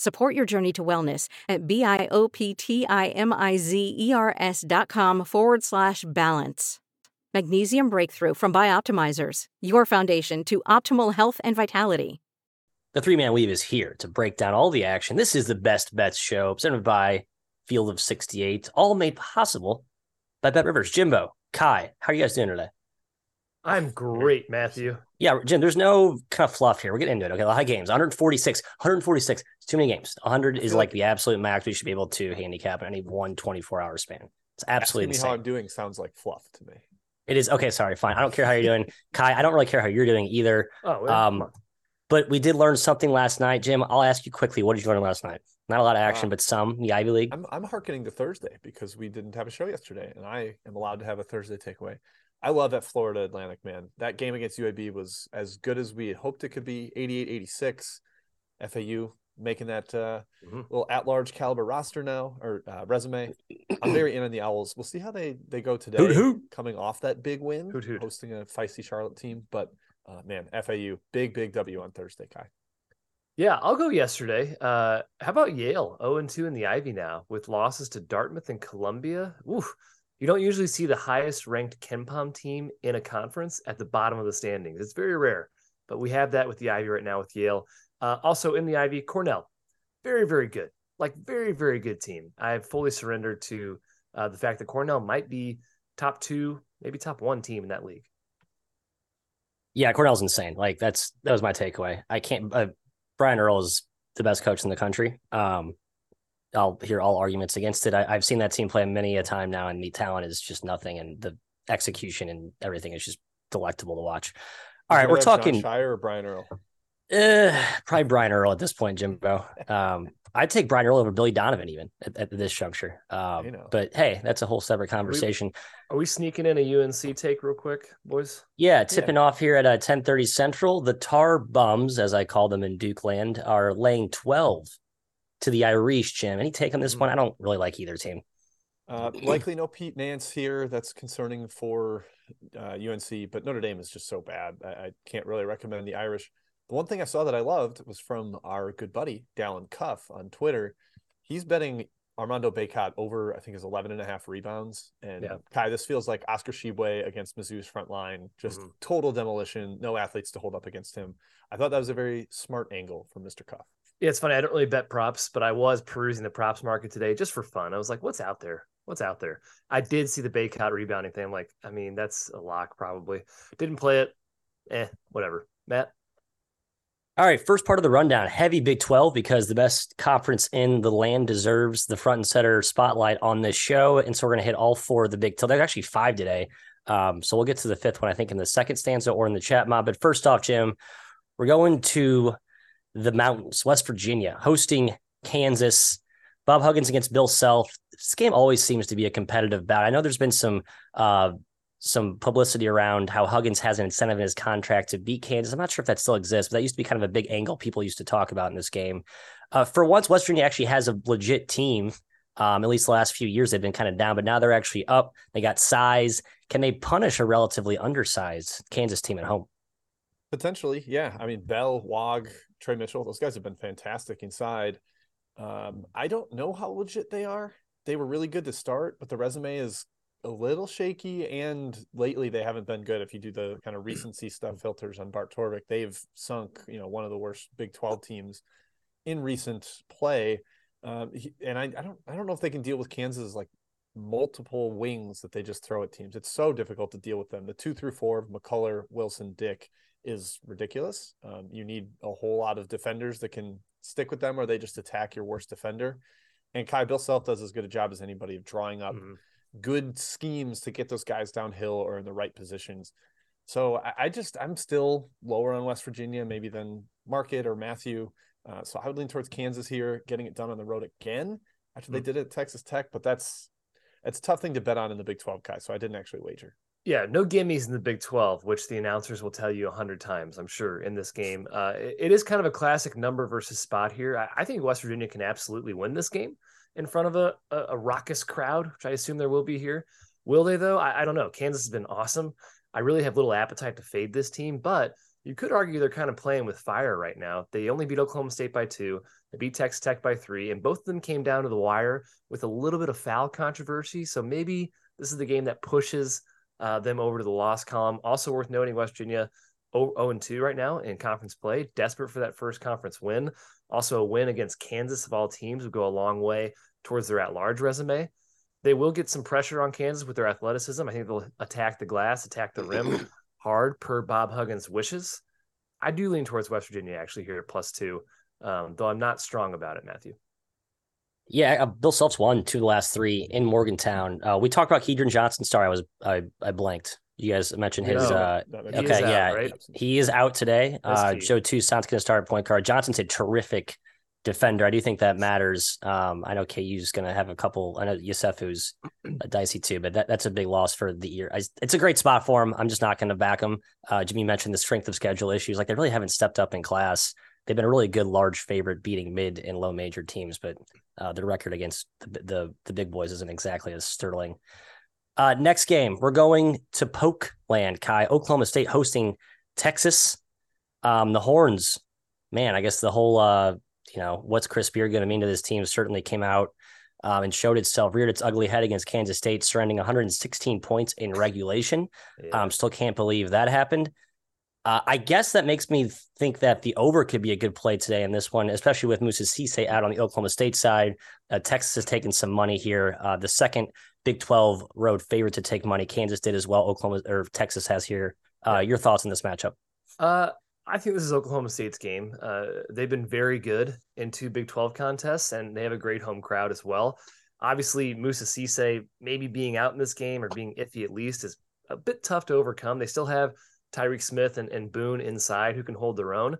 Support your journey to wellness at B-I-O-P-T-I-M-I-Z-E-R-S dot com forward slash balance. Magnesium Breakthrough from Bioptimizers, your foundation to optimal health and vitality. The three man weave is here to break down all the action. This is the best bets show presented by Field of 68, all made possible by Bet Rivers. Jimbo, Kai, how are you guys doing today? I'm great, Matthew. Yeah, Jim, there's no kind of fluff here. We're getting into it. Okay, a lot of games 146, 146. It's too many games. 100 is like, like the absolute max we should be able to handicap in any one 24 hour span. It's absolutely insane. how I'm doing sounds like fluff to me. It is okay. Sorry, fine. I don't care how you're doing, Kai. I don't really care how you're doing either. Oh, um, but we did learn something last night, Jim. I'll ask you quickly. What did you learn last night? Not a lot of action, uh, but some. The Ivy League. I'm, I'm hearkening to Thursday because we didn't have a show yesterday, and I am allowed to have a Thursday takeaway. I love that Florida Atlantic, man. That game against UAB was as good as we had hoped it could be 88 86. FAU making that uh, mm-hmm. little at large caliber roster now or uh, resume. I'm very in on the Owls. We'll see how they, they go today, hoot, hoot. coming off that big win, hoot, hosting a feisty Charlotte team. But uh, man, FAU, big, big W on Thursday, Kai. Yeah, I'll go yesterday. Uh, how about Yale? 0 and 2 in the Ivy now with losses to Dartmouth and Columbia. Oof. You don't usually see the highest ranked KenPom team in a conference at the bottom of the standings. It's very rare, but we have that with the Ivy right now with Yale. Uh, also in the Ivy, Cornell, very, very good. Like, very, very good team. I have fully surrendered to uh, the fact that Cornell might be top two, maybe top one team in that league. Yeah, Cornell's insane. Like, that's that was my takeaway. I can't, uh, Brian Earl is the best coach in the country. Um, I'll hear all arguments against it. I, have seen that team play many a time now, and the talent is just nothing, and the execution and everything is just delectable to watch. All right, we're talking Jon Scheyer or Brian Earl. Uh, probably Brian Earl at this point, Jimbo. Um, I'd take Brian Earl over Billy Donovan even at, at this juncture. Um, but hey, that's a whole separate conversation. Are we, are we, sneaking in a UNC take real quick, boys? Yeah, tipping yeah. off here at uh, 10:30 Central. The Tar Bums, as I call them in Duke Land, are laying 12 to the Irish, Jim. Any take on this mm-hmm. one? I don't really like either team. Uh, likely no Pete Nance here. That's concerning for uh, UNC, but Notre Dame is just so bad. I, I, can't really recommend the Irish. One thing I saw that I loved was from our good buddy, Dallin Cuff on Twitter. He's betting Armando Bacot over, I think, is 11 and a half rebounds. And yeah. Kai, this feels like Oscar Tshiebwe against Mizzou's front line, just mm-hmm. total demolition, no athletes to hold up against him. I thought that was a very smart angle from Mr. Cuff. Yeah, it's funny. I don't really bet props, but I was perusing the props market today just for fun. I was like, what's out there? What's out there? I did see the Baycott rebounding thing. I'm like, I mean, that's a lock probably. Didn't play it. Eh, whatever. Matt? All right, first part of the rundown. Heavy Big 12 because the best conference in the land deserves the front and center spotlight on this show. And so we're going to hit all four of the Big 12. There's actually five today. Um, so we'll get to the fifth one, I think, in the second stanza or in the chat mob. But first off, Jim, we're going to the mountains, West Virginia, hosting Kansas. Bob Huggins against Bill Self. This game always seems to be a competitive bout. I know there's been some uh, some publicity around how Huggins has an incentive in his contract to beat Kansas. I'm not sure if that still exists, but that used to be kind of a big angle people used to talk about in this game. Uh, for once, West Virginia actually has a legit team. Um, at least the last few years, they've been kind of down, but now they're actually up. They got size. Can they punish a relatively undersized Kansas team at home? Potentially, yeah. I mean, Bell, Wog, Trey Mitchell, those guys have been fantastic inside. Um, I don't know how legit they are. They were really good to start, but the resume is a little shaky, and lately they haven't been good. If you do the kind of recency stuff filters on Bart Torvik, they've sunk, you know, one of the worst Big Twelve teams in recent play. Um, he, and I, I don't, I don't know if they can deal with Kansas like multiple wings that they just throw at teams. It's so difficult to deal with them. The two through four of McCullar, Wilson, Dick is ridiculous. Um, you need a whole lot of defenders that can stick with them, or they just attack your worst defender. And Kai Bill Self does as good a job as anybody of drawing up mm-hmm. Good schemes to get those guys downhill or in the right positions. So I, I, just I'm still lower on West Virginia, maybe than Market or Matthew. Uh, so I would lean towards Kansas here, getting it done on the road again after mm-hmm. they did it at Texas Tech. But that's it's a tough thing to bet on in the Big 12, guys. So I didn't actually wager. Yeah, no gimmies in the Big 12, which the announcers will tell you a hundred times, I'm sure, in this game. Uh, it is kind of a classic number versus spot here. I, I, think West Virginia can absolutely win this game in front of a, a, a raucous crowd, which I assume there will be here. Will they, though? I, I don't know. Kansas has been awesome. I really have little appetite to fade this team, but you could argue they're kind of playing with fire right now. They only beat Oklahoma State by two, they beat Texas Tech by three, and both of them came down to the wire with a little bit of foul controversy. So maybe this is the game that pushes uh, them over to the loss column. Also worth noting, West Virginia 0 and 2 right now in conference play, desperate for that first conference win. Also, a win against Kansas of all teams would go a long way towards their at large resume. They will get some pressure on Kansas with their athleticism. I think they'll attack the glass, attack the rim hard per Bob Huggins' wishes. I do lean towards West Virginia actually here at plus two, um, though I'm not strong about it, Matthew. Yeah, uh, Bill Self's won two of the last three in Morgantown. Uh, we talked about Kedrian Johnson. Sorry, I was I, I blanked. You guys mentioned his. No, uh, okay, yeah, right? he is out today. Uh, Joe Toussaint's going to start point guard. Johnson's a terrific defender. I do think that matters. Um, I know KU's going to have a couple. I know who's a dicey too, but that, that's a big loss for the year. I, it's a great spot for him. I'm just not going to back him. Uh, Jimmy mentioned the strength of schedule issues. Like they really haven't stepped up in class. They've been a really good large favorite beating mid and low major teams, but uh, the record against the, the, the big boys isn't exactly as sterling. Uh, next game, we're going to Poke Land. Kai Oklahoma State hosting Texas. Um, the Horns, man, I guess the whole uh, you know what's Chris Beard going to mean to this team certainly came out um, and showed itself, reared its ugly head against Kansas State, surrendering 116 points in regulation. Yeah. Um, still can't believe that happened. Uh, I guess that makes me think that the over could be a good play today in this one, especially with Moussa Cisse out on the Oklahoma State side. Uh, Texas has taken some money here. Uh, the second Big 12 road favorite to take money, Kansas did as well. Oklahoma or Texas has here. Uh, your thoughts on this matchup? Uh, I think this is Oklahoma State's game. Uh, they've been very good in two Big 12 contests, and they have a great home crowd as well. Obviously, Moussa Cisse maybe being out in this game or being iffy at least is a bit tough to overcome. They still have Tyreek Smith and, and Boone inside who can hold their own.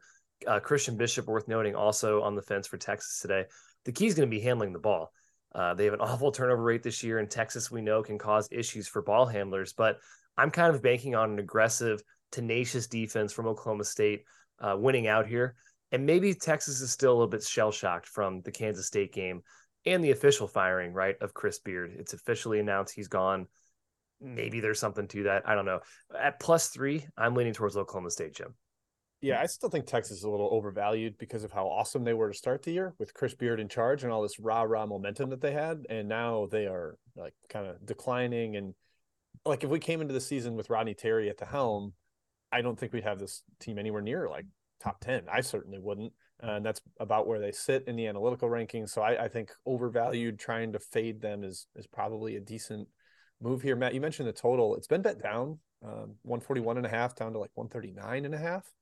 Uh, Christian Bishop, worth noting, also on the fence for Texas today. The key is going to be handling the ball. Uh, they have an awful turnover rate this year, and Texas, we know, can cause issues for ball handlers. But I'm kind of banking on an aggressive, tenacious defense from Oklahoma State uh, winning out here. And maybe Texas is still a little bit shell shocked from the Kansas State game and the official firing, right, of Chris Beard. It's officially announced he's gone maybe there's something to that. I don't know. At plus three, I'm leaning towards Oklahoma State, Jim. Yeah, I still think Texas is a little overvalued because of how awesome they were to start the year with Chris Beard in charge and all this rah rah momentum that they had. And now they are like kind of declining. And like if we came into the season with Rodney Terry at the helm, I don't think we'd have this team anywhere near like top 10. I certainly wouldn't. And that's about where they sit in the analytical rankings. So I, I think overvalued trying to fade them is is probably a decent move here. Matt, you mentioned the total. It's been bet down, um, 141 and a half down to like 139 and a half,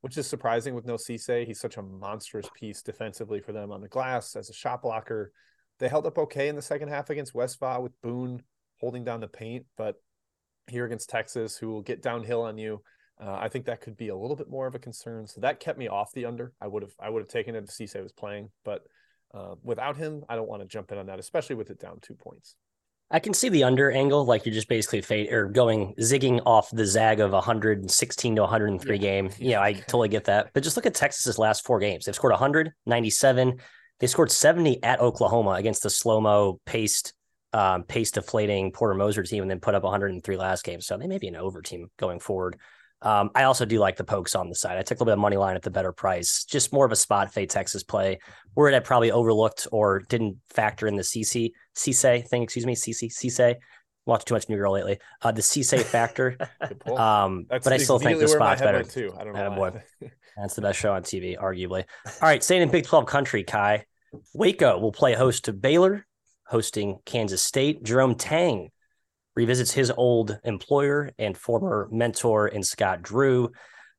which is surprising with no Cisse. He's such a monstrous piece defensively for them on the glass as a shot blocker. They held up okay in the second half against West Va with Boone holding down the paint, but here against Texas, who will get downhill on you. Uh, I think that could be a little bit more of a concern. So that kept me off the under. I would have I would have taken it if Cisse was playing, but uh, without him, I don't want to jump in on that, especially with it down two points. I can see the under angle, like you're just basically fade or going zigging off the zag of 116 to 103 yeah. game. Yeah, I totally get that. But just look at Texas's last four games. They've scored 197. They scored 70 at Oklahoma against the slow mo paced, um, pace deflating Porter Moser team, and then put up 103 last game. So they may be an over team going forward. Um, I also do like the pokes on the side. I took a little bit of money line at the better price, just more of a spot fade Texas play where it had probably overlooked or didn't factor in the CC Cisse thing. Excuse me, CC Cisse. Watched too much New Girl lately. Uh, the Cisse factor. um, but I still think the spot's better too. I don't know. That's the best show on TV, arguably. All right, staying in Big 12 country, Kai. Waco will play host to Baylor, hosting Kansas State. Jerome Tang revisits his old employer and former mentor in Scott Drew.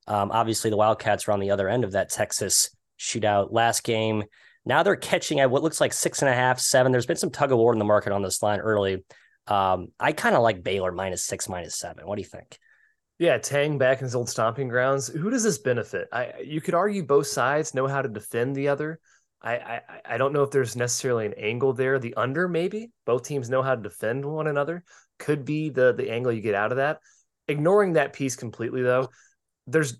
Um, obviously, the Wildcats are on the other end of that Texas shootout last game. Now they're catching at what looks like six and a half, seven. There's been some tug of war in the market on this line early. Um, I kind of like Baylor minus six, minus seven. What do you think? Yeah, Tang back in his old stomping grounds. Who does this benefit? I you could argue both sides know how to defend the other. I, I I don't know if there's necessarily an angle there. The under maybe both teams know how to defend one another could be the the angle you get out of that. Ignoring that piece completely though, there's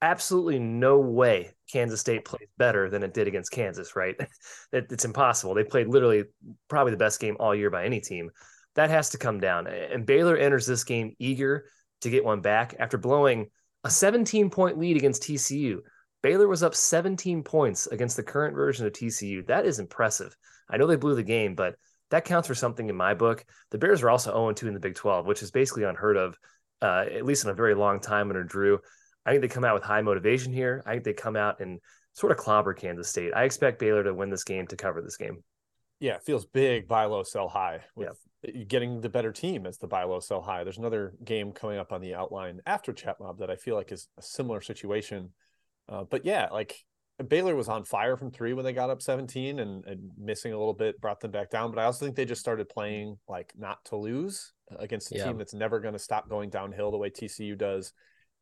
absolutely no way Kansas State plays better than it did against Kansas, right? it's impossible. They played literally probably the best game all year by any team. That has to come down. And Baylor enters this game eager to get one back after blowing a 17 point lead against TCU. Baylor was up 17 points against the current version of TCU. That is impressive. I know they blew the game, but that counts for something in my book. The Bears are also 0 2 in the Big 12, which is basically unheard of, uh, at least in a very long time under Drew. I think they come out with high motivation here. I think they come out and sort of clobber Kansas State. I expect Baylor to win this game to cover this game. Yeah, it feels big, buy low, sell high. With yeah. getting the better team as the buy low, sell high. There's another game coming up on the outline after Chat Mob that I feel like is a similar situation. Uh, but yeah, like Baylor was on fire from three when they got up 17 and, and, missing a little bit brought them back down. But I also think they just started playing like not to lose against a yeah. team that's never going to stop going downhill the way TCU does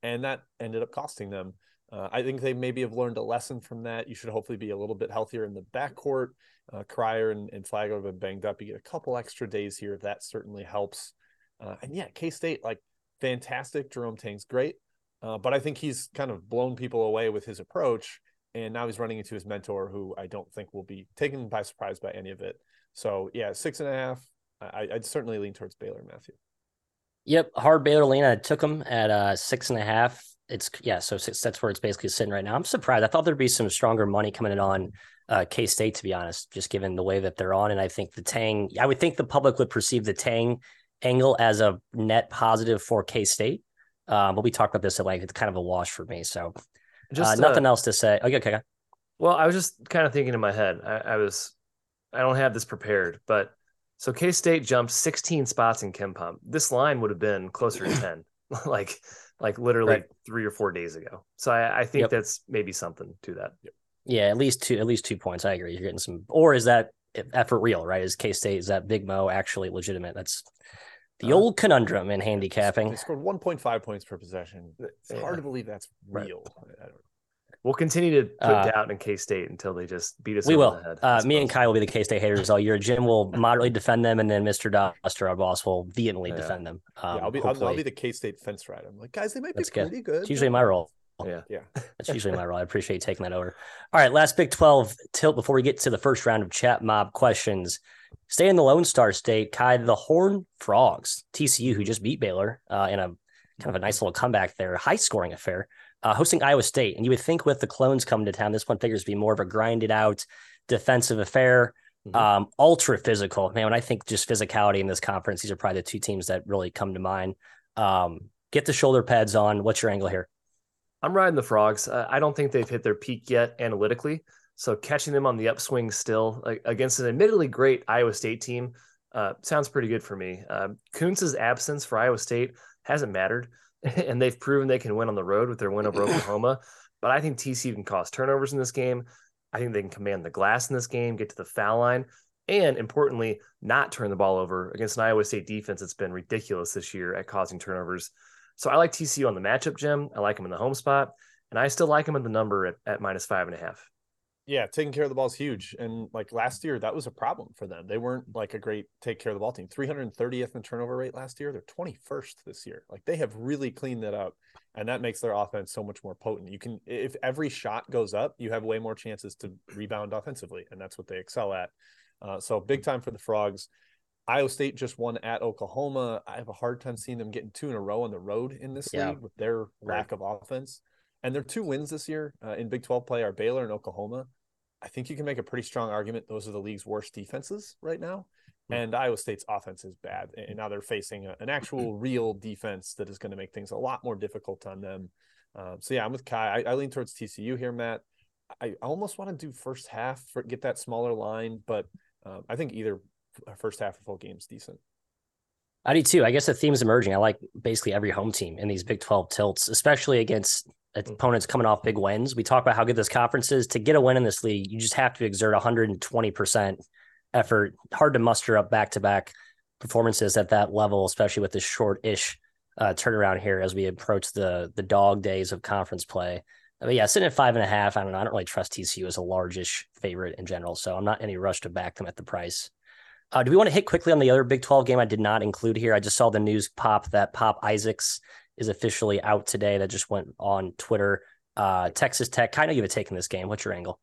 and that ended up costing them. Uh, I think they maybe have learned a lesson from that. You should hopefully be a little bit healthier in the backcourt. Uh, Cryer and, and Flagler have been banged up. You get a couple extra days here. That certainly helps. Uh, and yeah, K State, like fantastic. Jerome Tang's great. Uh, but I think he's kind of blown people away with his approach. And now he's running into his mentor, who I don't think will be taken by surprise by any of it. So yeah, six and a half. I, I'd certainly lean towards Baylor, Matthew. Yep, hard Baylor Lena took them at uh six and a half. It's yeah, so six, that's where it's basically sitting right now. I'm surprised. I thought there'd be some stronger money coming in on uh, K State, to be honest, just given the way that they're on. And I think the Tang, I would think the public would perceive the Tang angle as a net positive for K State. Um, but we talked about this at like it's kind of a wash for me. So just uh, nothing uh, else to say. Okay, okay. Well, I was just kind of thinking in my head. I, I was, I don't have this prepared, but so K State jumped 16 spots in KenPom. This line would have been closer to 10, like like literally right. three or four days ago. So I, I think yep. that's maybe something to that. Yeah, at least two at least two points. I agree. You're getting some, or is that effort real? Right? Is K State is that Big Mo actually legitimate? That's the uh, old conundrum in handicapping. They scored 1.5 points per possession. It's yeah. hard to believe that's real. Right. We'll continue to put uh, doubt in K State until they just beat us. We will. Head, Uh, me and Kai will be the K State haters all year. Jim will moderately defend them, and then Mr. Duster, our boss, will vehemently yeah. defend them. Um, yeah, I'll be I'll, I'll, be the K State fence rider. I'm like, guys, they might be pretty good. good. It's usually my role. Yeah, yeah, that's usually my role. I appreciate you taking that over. All right, last Big Twelve tilt before we get to the first round of chat mob questions. Stay in the Lone Star State. Kai, the Horn Frogs, TCU, who just beat Baylor uh, in a kind of a nice little comeback there, high scoring affair uh, hosting Iowa State. And you would think with the clones coming to town, this one figures to be more of a grinded out defensive affair. Mm-hmm. Um, ultra physical. Man, when I think just physicality in this conference, these are probably the two teams that really come to mind. Um, get the shoulder pads on. What's your angle here? I'm riding the frogs. Uh, I don't think they've hit their peak yet analytically. So catching them on the upswing still like, against an admittedly great Iowa State team uh, sounds pretty good for me. Uh, Kunc's absence for Iowa State hasn't mattered. and they've proven they can win on the road with their win over Oklahoma. But I think TCU can cause turnovers in this game. I think they can command the glass in this game, get to the foul line, and importantly, not turn the ball over against an Iowa State defense that's been ridiculous this year at causing turnovers. So I like TCU on the matchup, Jim. I like them in the home spot, and I still like them at the number at, at minus five and a half. Yeah, taking care of the ball is huge. And like last year, that was a problem for them. They weren't like a great take care of the ball team. 330th in turnover rate last year. They're 21st this year. Like they have really cleaned that up. And that makes their offense so much more potent. You can, if every shot goes up, you have way more chances to rebound offensively. And that's what they excel at. Uh, so big time for the Frogs. Iowa State just won at Oklahoma. I have a hard time seeing them getting two in a row on the road in this yeah. league with their lack of offense. And their two wins this year uh, in Big 12 play are Baylor and Oklahoma. I think you can make a pretty strong argument those are the league's worst defenses right now. Hmm. And Iowa State's offense is bad. And now they're facing a, an actual real defense that is going to make things a lot more difficult on them. Um, so, yeah, I'm with Kai. I, I, lean towards TCU here, Matt. I almost want to do first half for get that smaller line, but um, I think either first half or full game is decent. I do too. I guess the theme's emerging. I like basically every home team in these Big 12 tilts, especially against. Opponents coming off big wins. We talk about how good this conference is. To get a win in this league, you just have to exert 120% effort. Hard to muster up back to back performances at that level, especially with this short ish uh, turnaround here as we approach the the dog days of conference play. But yeah, sitting at five and a half, I don't know. I don't really trust TCU as a largish favorite in general, so I'm not in any rush to back them at the price. Uh, do we want to hit quickly on the other Big 12 game I did not include here? I just saw the news pop that Pop Isaacs is officially out today. That just went on Twitter. Uh, Texas Tech, kind of give a take in this game. What's your angle?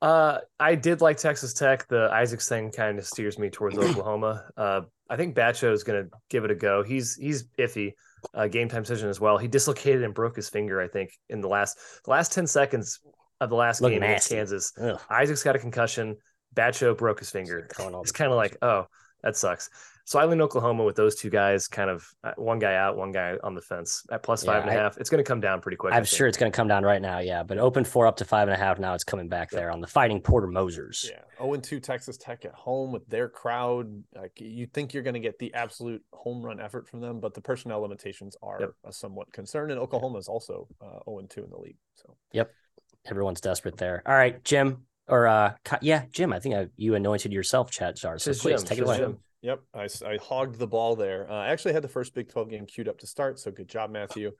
Uh, I did like Texas Tech. The Isaacs thing kind of steers me towards Oklahoma. Uh, I think Batcho is going to give it a go. He's he's iffy. Uh, game time decision as well. He dislocated and broke his finger. I think in the last the last ten seconds of the last Look game against. Kansas. Ugh. Isaacs got a concussion. Batcho broke his finger. It's kind of like, oh, that sucks. So I lean Oklahoma with those two guys, kind of uh, one guy out, one guy on the fence at plus Yeah, five and a I- half. It's going to come down pretty quick. I I'm sure it's going to come down right now. Yeah, but open four up to five and a half. Now it's coming back there on the Fighting Porter Mosers. Yeah, zero and two Texas Tech at home with their crowd. Like you think you're going to get the absolute home run effort from them, but the personnel limitations are Yep. a somewhat concern. And Oklahoma is also uh, zero and two in the league. So yep. Everyone's desperate there. All right, Jim, or uh, yeah, Jim. I think I, you anointed yourself, Chad Czar. So Tis please Jim, take it away. Jim. Yep, I hogged the ball there. Uh, I actually had the first Big 12 game queued up to start, so good job, Matthew.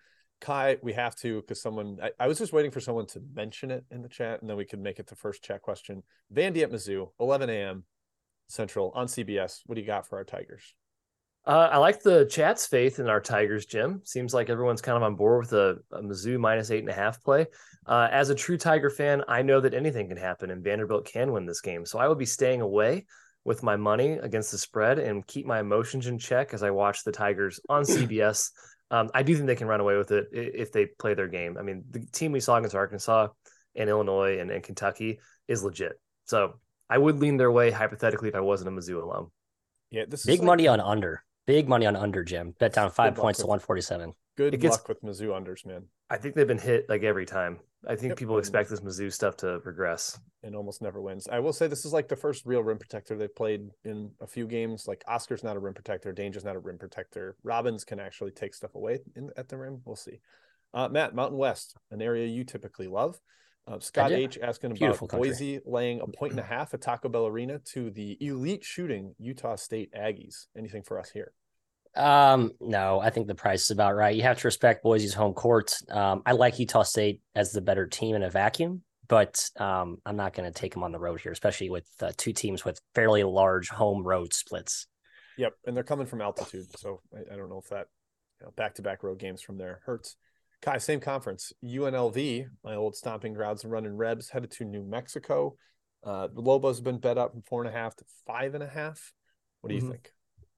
Kai, we have to because someone I, I was just waiting for someone to mention it in the chat, and then we could make it the first chat question. Vandy at Mizzou, 11 a.m. Central on CBS. What do you got for our Tigers? Uh, I like the chat's faith in our Tigers, Jim. Seems like everyone's kind of on board with a, a Mizzou minus eight and a half play. Uh, as a true Tiger fan, I know that anything can happen and Vanderbilt can win this game. So I will be staying away with my money against the spread and keep my emotions in check as I watch the Tigers on CBS. Um, I do think they can run away with it if they play their game. I mean, the team we saw against Arkansas and Illinois and, and Kentucky is legit. So I would lean their way hypothetically if I wasn't a Mizzou alum. Yeah, this is Big like money on under. Big money on under, Jim. Bet down five points to 147. Good gets- luck with Mizzou unders, man, I think they've been hit like every time. I think Yep. people expect this Mizzou stuff to regress. and almost never wins. I will say this is like the first real rim protector they've played in a few games. Like Oscar's not a rim protector, Danger's not a rim protector. Robbins can actually take stuff away in, at the rim. We'll see. Uh, Matt, Mountain West, an area you typically love. Uh, Scott do. H asking Beautiful about country. Boise laying a point and a half at Taco Bell Arena to the elite shooting Utah State Aggies. Anything for us here? Um, no, I think the price is about right. You have to respect Boise's home court. Um, I like Utah State as the better team in a vacuum, but um, I'm not going to take them on the road here, especially with uh, two teams with fairly large home road splits. Yep, and they're coming from altitude, so I, I don't know if that you know, back-to-back road games from there hurts. Kai, same conference. UNLV, my old stomping grounds and running Rebs, headed to New Mexico. Uh, the Lobos have been bet up from four and a half to five and a half. What do you Mhm. think?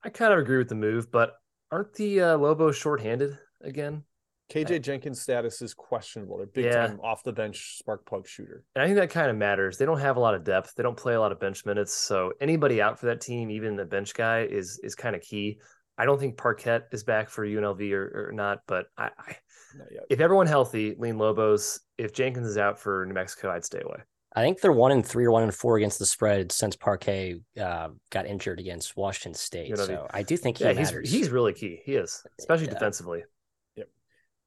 I kind of agree with the move, but aren't the uh, Lobos shorthanded again? KJ Jenkins' status is questionable. They're big Yeah. time off the bench spark plug shooter. And I think that kind of matters. They don't have a lot of depth. They don't play a lot of bench minutes. So anybody out for that team, even the bench guy, is is kind of key. I don't think Parquette is back for UNLV or, or not, but I, I Not if everyone healthy, lean Lobos. If Jenkins is out for New Mexico, I'd stay away. I think they're one and three or one and four against the spread since Parquet uh, got injured against Washington State. UNLV. So I do think he Yeah, he's matters. he's really key. He is, especially Yeah. defensively.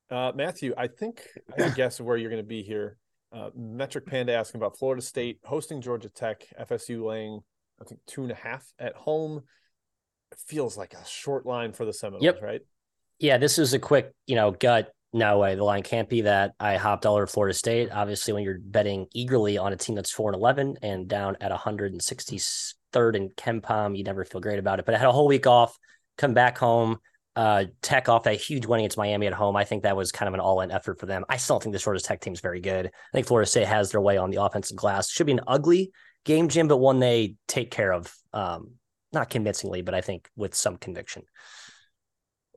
Uh, Matthew, I think I have guess of where you're going to be here. Uh, Metric Panda asking about Florida State hosting Georgia Tech, FSU laying, I think, two and a half at home. It feels like a short line for the Seminoles, Yep. right? Yeah, this is a quick, you know, gut. No way. The line can't be that. I hopped all over Florida State. Obviously, when you're betting eagerly on a team that's 4 and 11 and down at 163rd in KenPom, you never feel great about it. But I had a whole week off, come back home, uh, Tech off that huge win against Miami at home. I think that was kind of an all in effort for them. I still think the Georgia Tech team is very good. I think Florida State has their way on the offensive glass. Should be an ugly game, Jim, but one they take care of. Um, not convincingly, but I think with some conviction.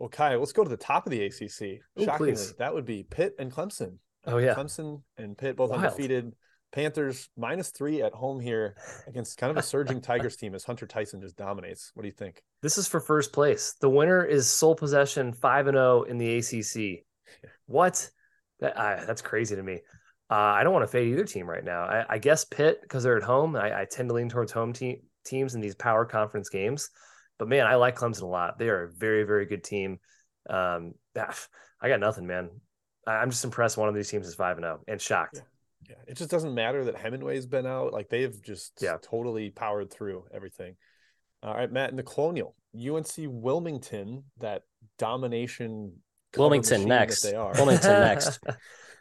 Well, Kai, let's go to the top of the ACC. Ooh, Shockingly, please. that would be Pitt and Clemson. Oh yeah, Clemson and Pitt both Wild. undefeated. Panthers minus three at home here against kind of a surging Tigers team as Hunter Tyson just dominates. What do you think? this is for first place. The winner is sole possession five and zero in the ACC. What? That uh, that's crazy to me. Uh, I don't want to fade either team right now. I, I guess Pitt because they're at home. I, I tend to lean towards home team teams in these power conference games. But man, I like Clemson a lot. They are a very, very good team. Um, I got nothing, man. I'm just impressed. One of these teams is five and zero, oh and shocked. Yeah. yeah. it just doesn't matter that Hemingway's been out. Like they've just yeah. totally powered through everything. All right, Matt, in the Colonial, UNC Wilmington, that domination. Wilmington next. They are. Wilmington next.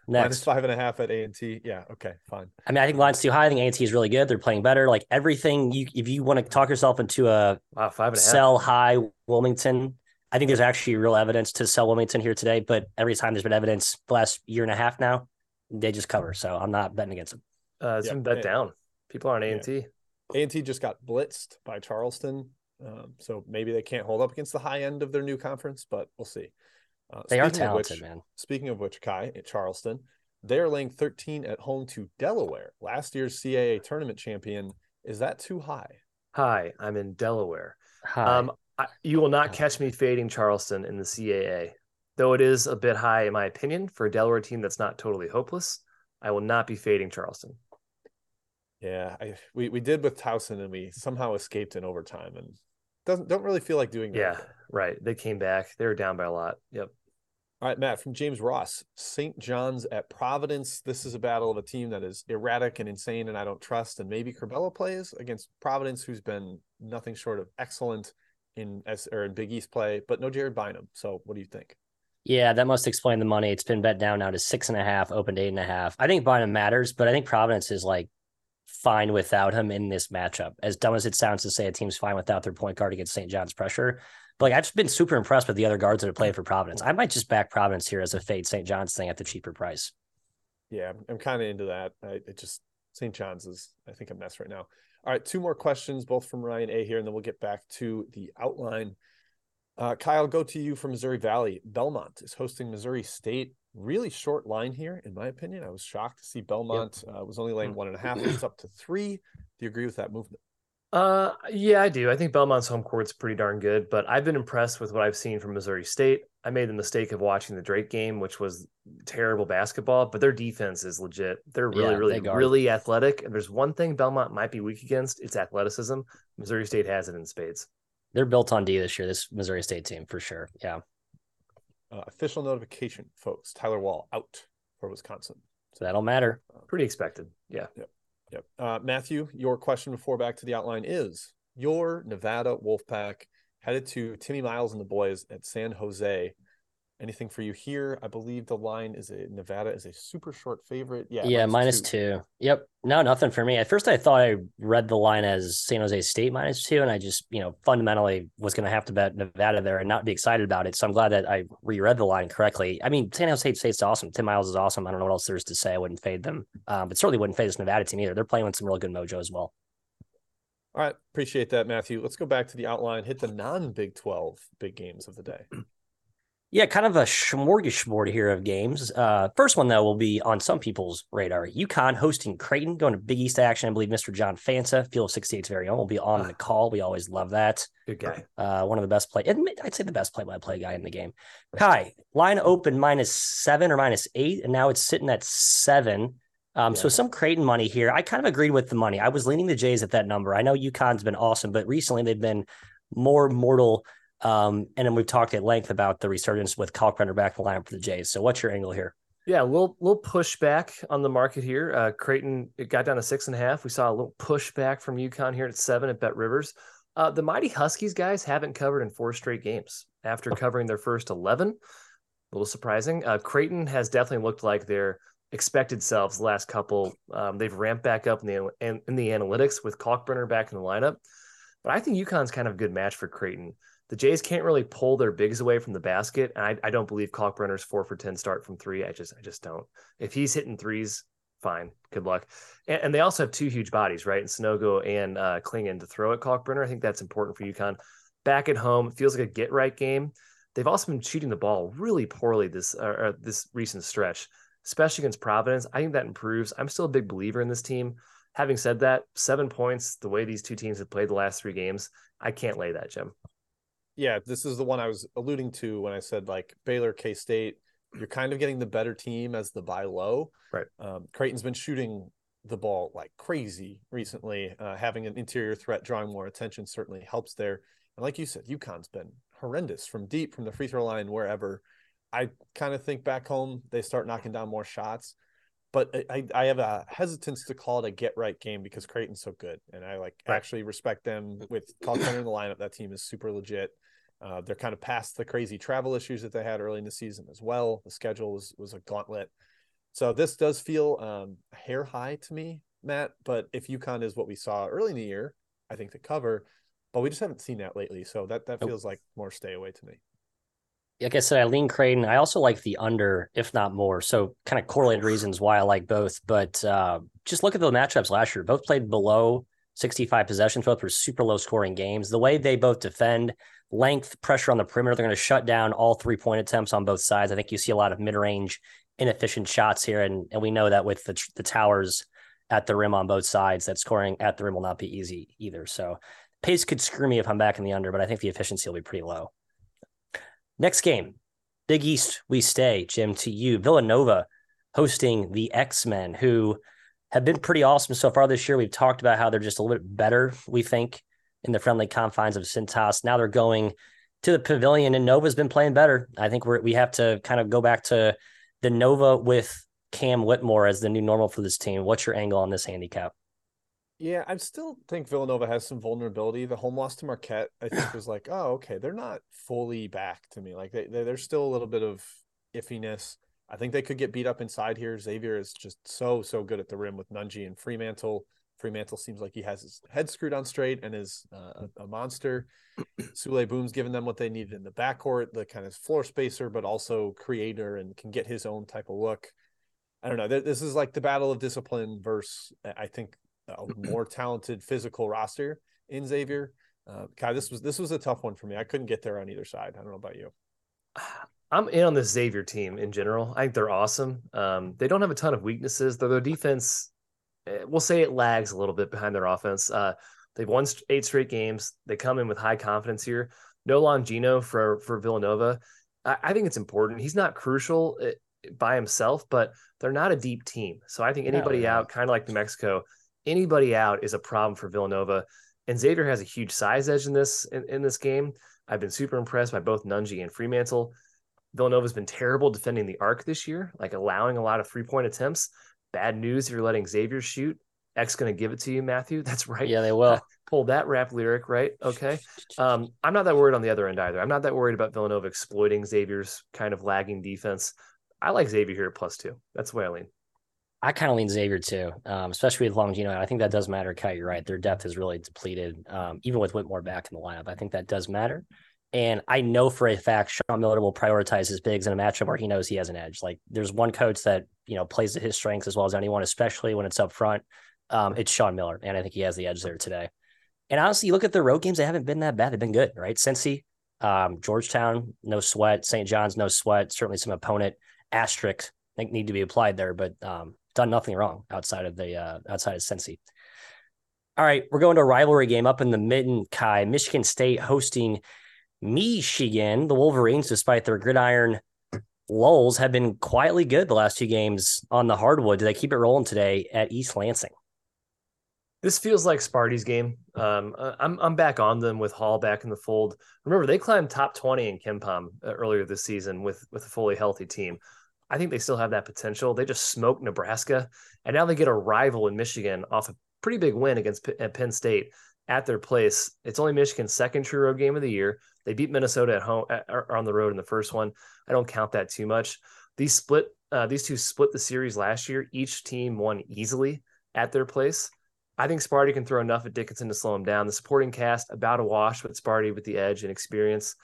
Next. Minus five and a half at A and T. Yeah. Okay. Fine. I mean, I think line's too high. I think A and T is really good. They're playing better. Like everything, you if you want to talk yourself into a wow, five and a half. sell high Wilmington, I think there's actually real evidence to sell Wilmington here today. But every time there's been evidence the last year and a half now, they just cover. So I'm not betting against them. Uh, it's yeah. been bet down. People are on A and T. A and T just got blitzed by Charleston. Um, so maybe they can't hold up against the high end of their new conference, but we'll see. Uh, they are talented, which, man. Speaking of which, Kai at Charleston, they're laying 13 at home to Delaware, last year's CAA tournament champion. Is that too high? Hi, I'm in Delaware. Hi. Um, I, you will not catch me fading Charleston in the CAA, though it is a bit high in my opinion for a Delaware team that's not totally hopeless. I will not be fading Charleston. Yeah, I, we we did with Towson, and we somehow escaped in overtime, and doesn't don't really feel like doing that. Yeah, right. They came back. They were down by a lot. Yep. All right, Matt from James Ross, St. John's at Providence. This is a battle of a team that is erratic and insane, and I don't trust. And maybe Curbelo plays against Providence, who's been nothing short of excellent in S or in Big East play, but no Jared Bynum. So, what do you think? Yeah, that must explain the money. It's been bet down now to six and a half, opened eight and a half. I think Bynum matters, but I think Providence is like fine without him in this matchup. As dumb as it sounds to say a team's fine without their point guard against St. John's pressure, but like I've just been super impressed with the other guards that have played for Providence. I might just back Providence here as a fade St. John's thing at the cheaper price. Yeah, I'm kind of into that. I it just St. John's is I think a mess right now. All right, two more questions, both from Ryan A here, and then we'll get back to the outline. Uh, Kyle, go to you from Missouri Valley. Belmont is hosting Missouri State. Really short line here, in my opinion. I was shocked to see Belmont yep. uh, was only laying one and a half. It's up to three. Do you agree with that movement? Uh, yeah, I do. I think Belmont's home court's pretty darn good, but I've been impressed with what I've seen from Missouri State. I made the mistake of watching the Drake game, which was terrible basketball, but their defense is legit. They're really, yeah, really, they really athletic. And there's one thing Belmont might be weak against: it's athleticism. Missouri State has it in spades. They're built on D this year. This Missouri State team for sure. Yeah. Uh, official notification, folks. Tyler Wahl out for Wisconsin. So that'll matter. Pretty expected. Yeah. Yep. Yep. Uh, Matthew, your question before back to the outline is your Nevada Wolfpack headed to Timmy Miles and the boys at San Jose Anything for you here? I believe the line is a Nevada is a super short favorite. Yeah. Yeah, minus, minus two. two. Yep. No, nothing for me. At first I thought I read the line as San Jose State minus two, and I just, you know, fundamentally was gonna have to bet Nevada there and not be excited about it. So I'm glad that I reread the line correctly. I mean, San Jose State's awesome. Tim Miles is awesome. I don't know what else there is to say. I wouldn't fade them. Um, but certainly wouldn't fade this Nevada team either. They're playing with some real good mojo as well. All right, appreciate that, Matthew. Let's go back to the outline. Hit the non-Big Twelve big games of the day. Yeah, kind of a smorgasbord here of games. Uh, first one though will be on some people's radar. UConn hosting Creighton, going to Big East action. I believe Mr. John Fanta, Field of 68's very own, will be on the call. We always love that. Good guy. Uh, one of the best play. I'd say the best play-by-play guy in the game. Kai line open minus seven or minus eight, and now it's sitting at seven. Um, yeah. So some Creighton money here. I kind of agreed with the money. I was leaning the Jays at that number. I know UConn's been awesome, but recently they've been more mortal um, and then we've talked at length about the resurgence with Kalkbrenner back in the lineup for the Jays. So what's your angle here? Yeah, we'll we'll push back on the market here. Uh, Creighton it got down to six and a half. We saw a little pushback from UConn here at seven at Bet Rivers. Uh, the mighty Huskies guys haven't covered in four straight games after covering their first eleven. A little surprising. Uh, Creighton has definitely looked like their expected selves the last couple. Um, they've ramped back up in the in, in the analytics with Kalkbrenner back in the lineup. But I think UConn's kind of a good match for Creighton the Jays can't really pull their bigs away from the basket. And I, I don't believe Kalkbrenner's four for 10 start from three. I just, I just don't. If he's hitting threes, fine. Good luck. And, and they also have two huge bodies, right? And Sanogo and uh, Clingan to throw at Kalkbrenner. I think that's important for UConn. Back at home, feels like a get right game. They've also been shooting the ball really poorly this uh, this recent stretch, especially against Providence. I think that improves. I'm still a big believer in this team. Having said that, seven points, the way these two teams have played the last three games, I can't lay that, Jim yeah, this is the one I was alluding to when I said like Baylor, K State. You're kind of getting the better team as the buy low. Right. Um, Creighton's been shooting the ball like crazy recently. Uh, having an interior threat drawing more attention certainly helps there. And like you said, UConn's been horrendous from deep, from the free throw line, wherever. I kind of think back home they start knocking down more shots, but I, I have a hesitance to call it a get right game because Creighton's so good, and I like right. actually respect them with Kalkbrenner in the lineup. That team is super legit. Uh, they're kind of past the crazy travel issues that they had early in the season as well. The schedule was was a gauntlet, so this does feel um, hair high to me, Matt. But if UConn is what we saw early in the year, I think the cover, but we just haven't seen that lately. So that that feels like more stay away to me. Like I said, I lean Creighton. I also like the under, if not more. So kind of correlated reasons why I like both. But uh, just look at the matchups last year. Both played below 65 possessions. Both were super low scoring games. The way they both defend, length, pressure on the perimeter, they're going to shut down all three point attempts on both sides. I think you see a lot of mid range, inefficient shots here. And, and we know that with the, the towers at the rim on both sides, that scoring at the rim will not be easy either. So pace could screw me if I'm back in the under, but I think the efficiency will be pretty low. Next game, Big East, we stay. Jim, to you, Villanova hosting the X Men, who have been pretty awesome so far this year. We've talked about how they're just a little bit better, we think, in the friendly confines of Cintas. Now they're going to the pavilion, and Nova's been playing better. I think we we have to kind of go back to the Nova with Cam Whitmore as the new normal for this team. What's your angle on this handicap? Yeah, I still think Villanova has some vulnerability. The home loss to Marquette, I think, was like, oh, okay, they're not fully back to me. Like they, they there's still a little bit of iffiness. I think they could get beat up inside here. Xavier is just so so good at the rim with Nunge and Freemantle. Freemantle seems like he has his head screwed on straight and is uh, a, a, monster. Souley Boum's given them what they needed in the backcourt, the kind of floor spacer, but also creator and can get his own type of look. I don't know. This is like the battle of discipline versus I think a more talented physical roster in Xavier. Uh, God, this was this was a tough one for me. I couldn't get there on either side. I don't know about you. I'm in on the Xavier team in general. I think they're awesome. Um, they don't have a ton of weaknesses, though their defense, we'll say it lags a little bit behind their offense. Uh, they've won eight straight games. They come in with high confidence here. No Longino for for Villanova. I, I think it's important. He's not crucial eh, by himself, but they're not a deep team. So I think anybody yeah, out, kind of like New Mexico, anybody out is a problem for Villanova. And Xavier has a huge size edge in this in, in this game. I've been super impressed by both Nunge and Freemantle. Villanova's been terrible defending the arc this year, like allowing a lot of three point attempts. Bad news if you're letting Xavier shoot. X going to give it to you, Matthew. That's right. Yeah, they will. Pull that rap lyric, right? Okay. Um, I'm not that worried on the other end either. I'm not that worried about Villanova exploiting Xavier's kind of lagging defense. I like Xavier here at plus two. That's the way I lean. I kind of lean Xavier too, um, especially with Longino. I think that does matter. Kai, you're right. Their depth is really depleted, um, even with Whitmore back in the lineup. I think that does matter. And I know for a fact Sean Miller will prioritize his bigs in a matchup where he knows he has an edge. Like there's one coach that you know plays to his strengths as well as anyone, especially when it's up front. Um, it's Sean Miller, and I think he has the edge there today. And honestly, you look at the road games; they haven't been that bad. They've been good, right? Cincy, um, Georgetown, no sweat. St. John's, no sweat. Certainly some opponent asterisks I think need to be applied there, but um, done nothing wrong outside of the uh, outside of Cincy. All right, we're going to a rivalry game up in the mitten. Kai, Michigan State hosting Michigan. The Wolverines, despite their gridiron lulls, have been quietly good the last two games on the hardwood. Do they keep it rolling today at East Lansing? This feels like Sparty's game. Um, I'm I'm back on them with Hall back in the fold. Remember, they climbed top 20 in KenPom uh, earlier this season with with a fully healthy team. I think they still have that potential. They just smoked Nebraska, and now they get a rival in Michigan off a pretty big win against P- Penn State at their place. It's only Michigan's second true road game of the year. They beat Minnesota at home at, or on the road in the first one. I don't count that too much. These split, uh, these two split the series last year. Each team won easily at their place. I think Sparty can throw enough at Dickinson to slow him down. The supporting cast about a wash with Sparty with the edge and experience.